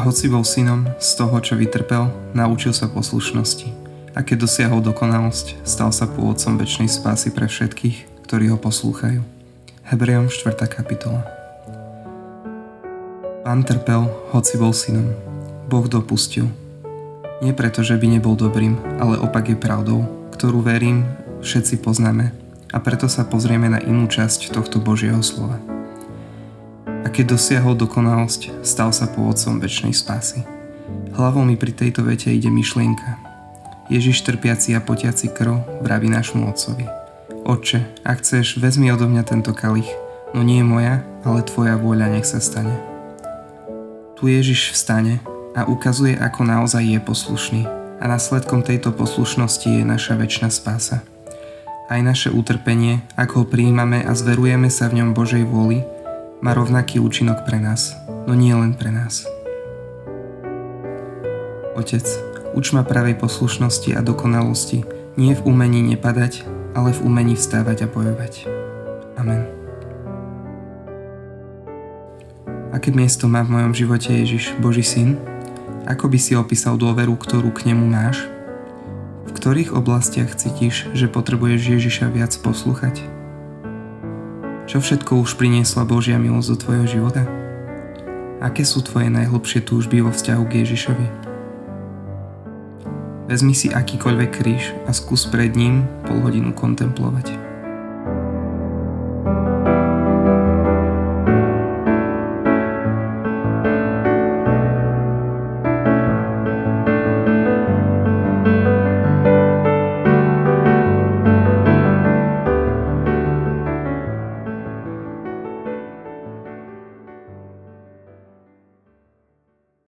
hoci bol synom, z toho, čo vytrpel, naučil sa poslušnosti. A keď dosiahol dokonalosť, stal sa pôvodcom väčšnej spásy pre všetkých, ktorí ho poslúchajú. Hebrejom 4. kapitola Pán trpel, hoci bol synom. Boh dopustil. Nie preto, že by nebol dobrým, ale opak je pravdou, ktorú verím, všetci poznáme a preto sa pozrieme na inú časť tohto Božieho slova. A keď dosiahol dokonalosť, stal sa pôvodcom väčšnej spásy. Hlavou mi pri tejto vete ide myšlienka. Ježiš trpiaci a potiaci krv vraví nášmu otcovi. Otče, ak chceš, vezmi odo mňa tento kalich, no nie moja, ale tvoja vôľa nech sa stane. Tu Ježiš vstane a ukazuje, ako naozaj je poslušný a následkom tejto poslušnosti je naša väčšina spása. Aj naše utrpenie, ak ho prijímame a zverujeme sa v ňom Božej vôli, má rovnaký účinok pre nás, no nie len pre nás. Otec, uč ma pravej poslušnosti a dokonalosti, nie v umení nepadať, ale v umení vstávať a bojovať. Amen. Aké miesto má v mojom živote Ježiš, Boží syn? Ako by si opísal dôveru, ktorú k nemu máš? V ktorých oblastiach cítiš, že potrebuješ Ježiša viac poslúchať? Čo všetko už priniesla Božia milosť do tvojho života? Aké sú tvoje najhlbšie túžby vo vzťahu k Ježišovi? Vezmi si akýkoľvek kríž a skús pred ním pol hodinu kontemplovať.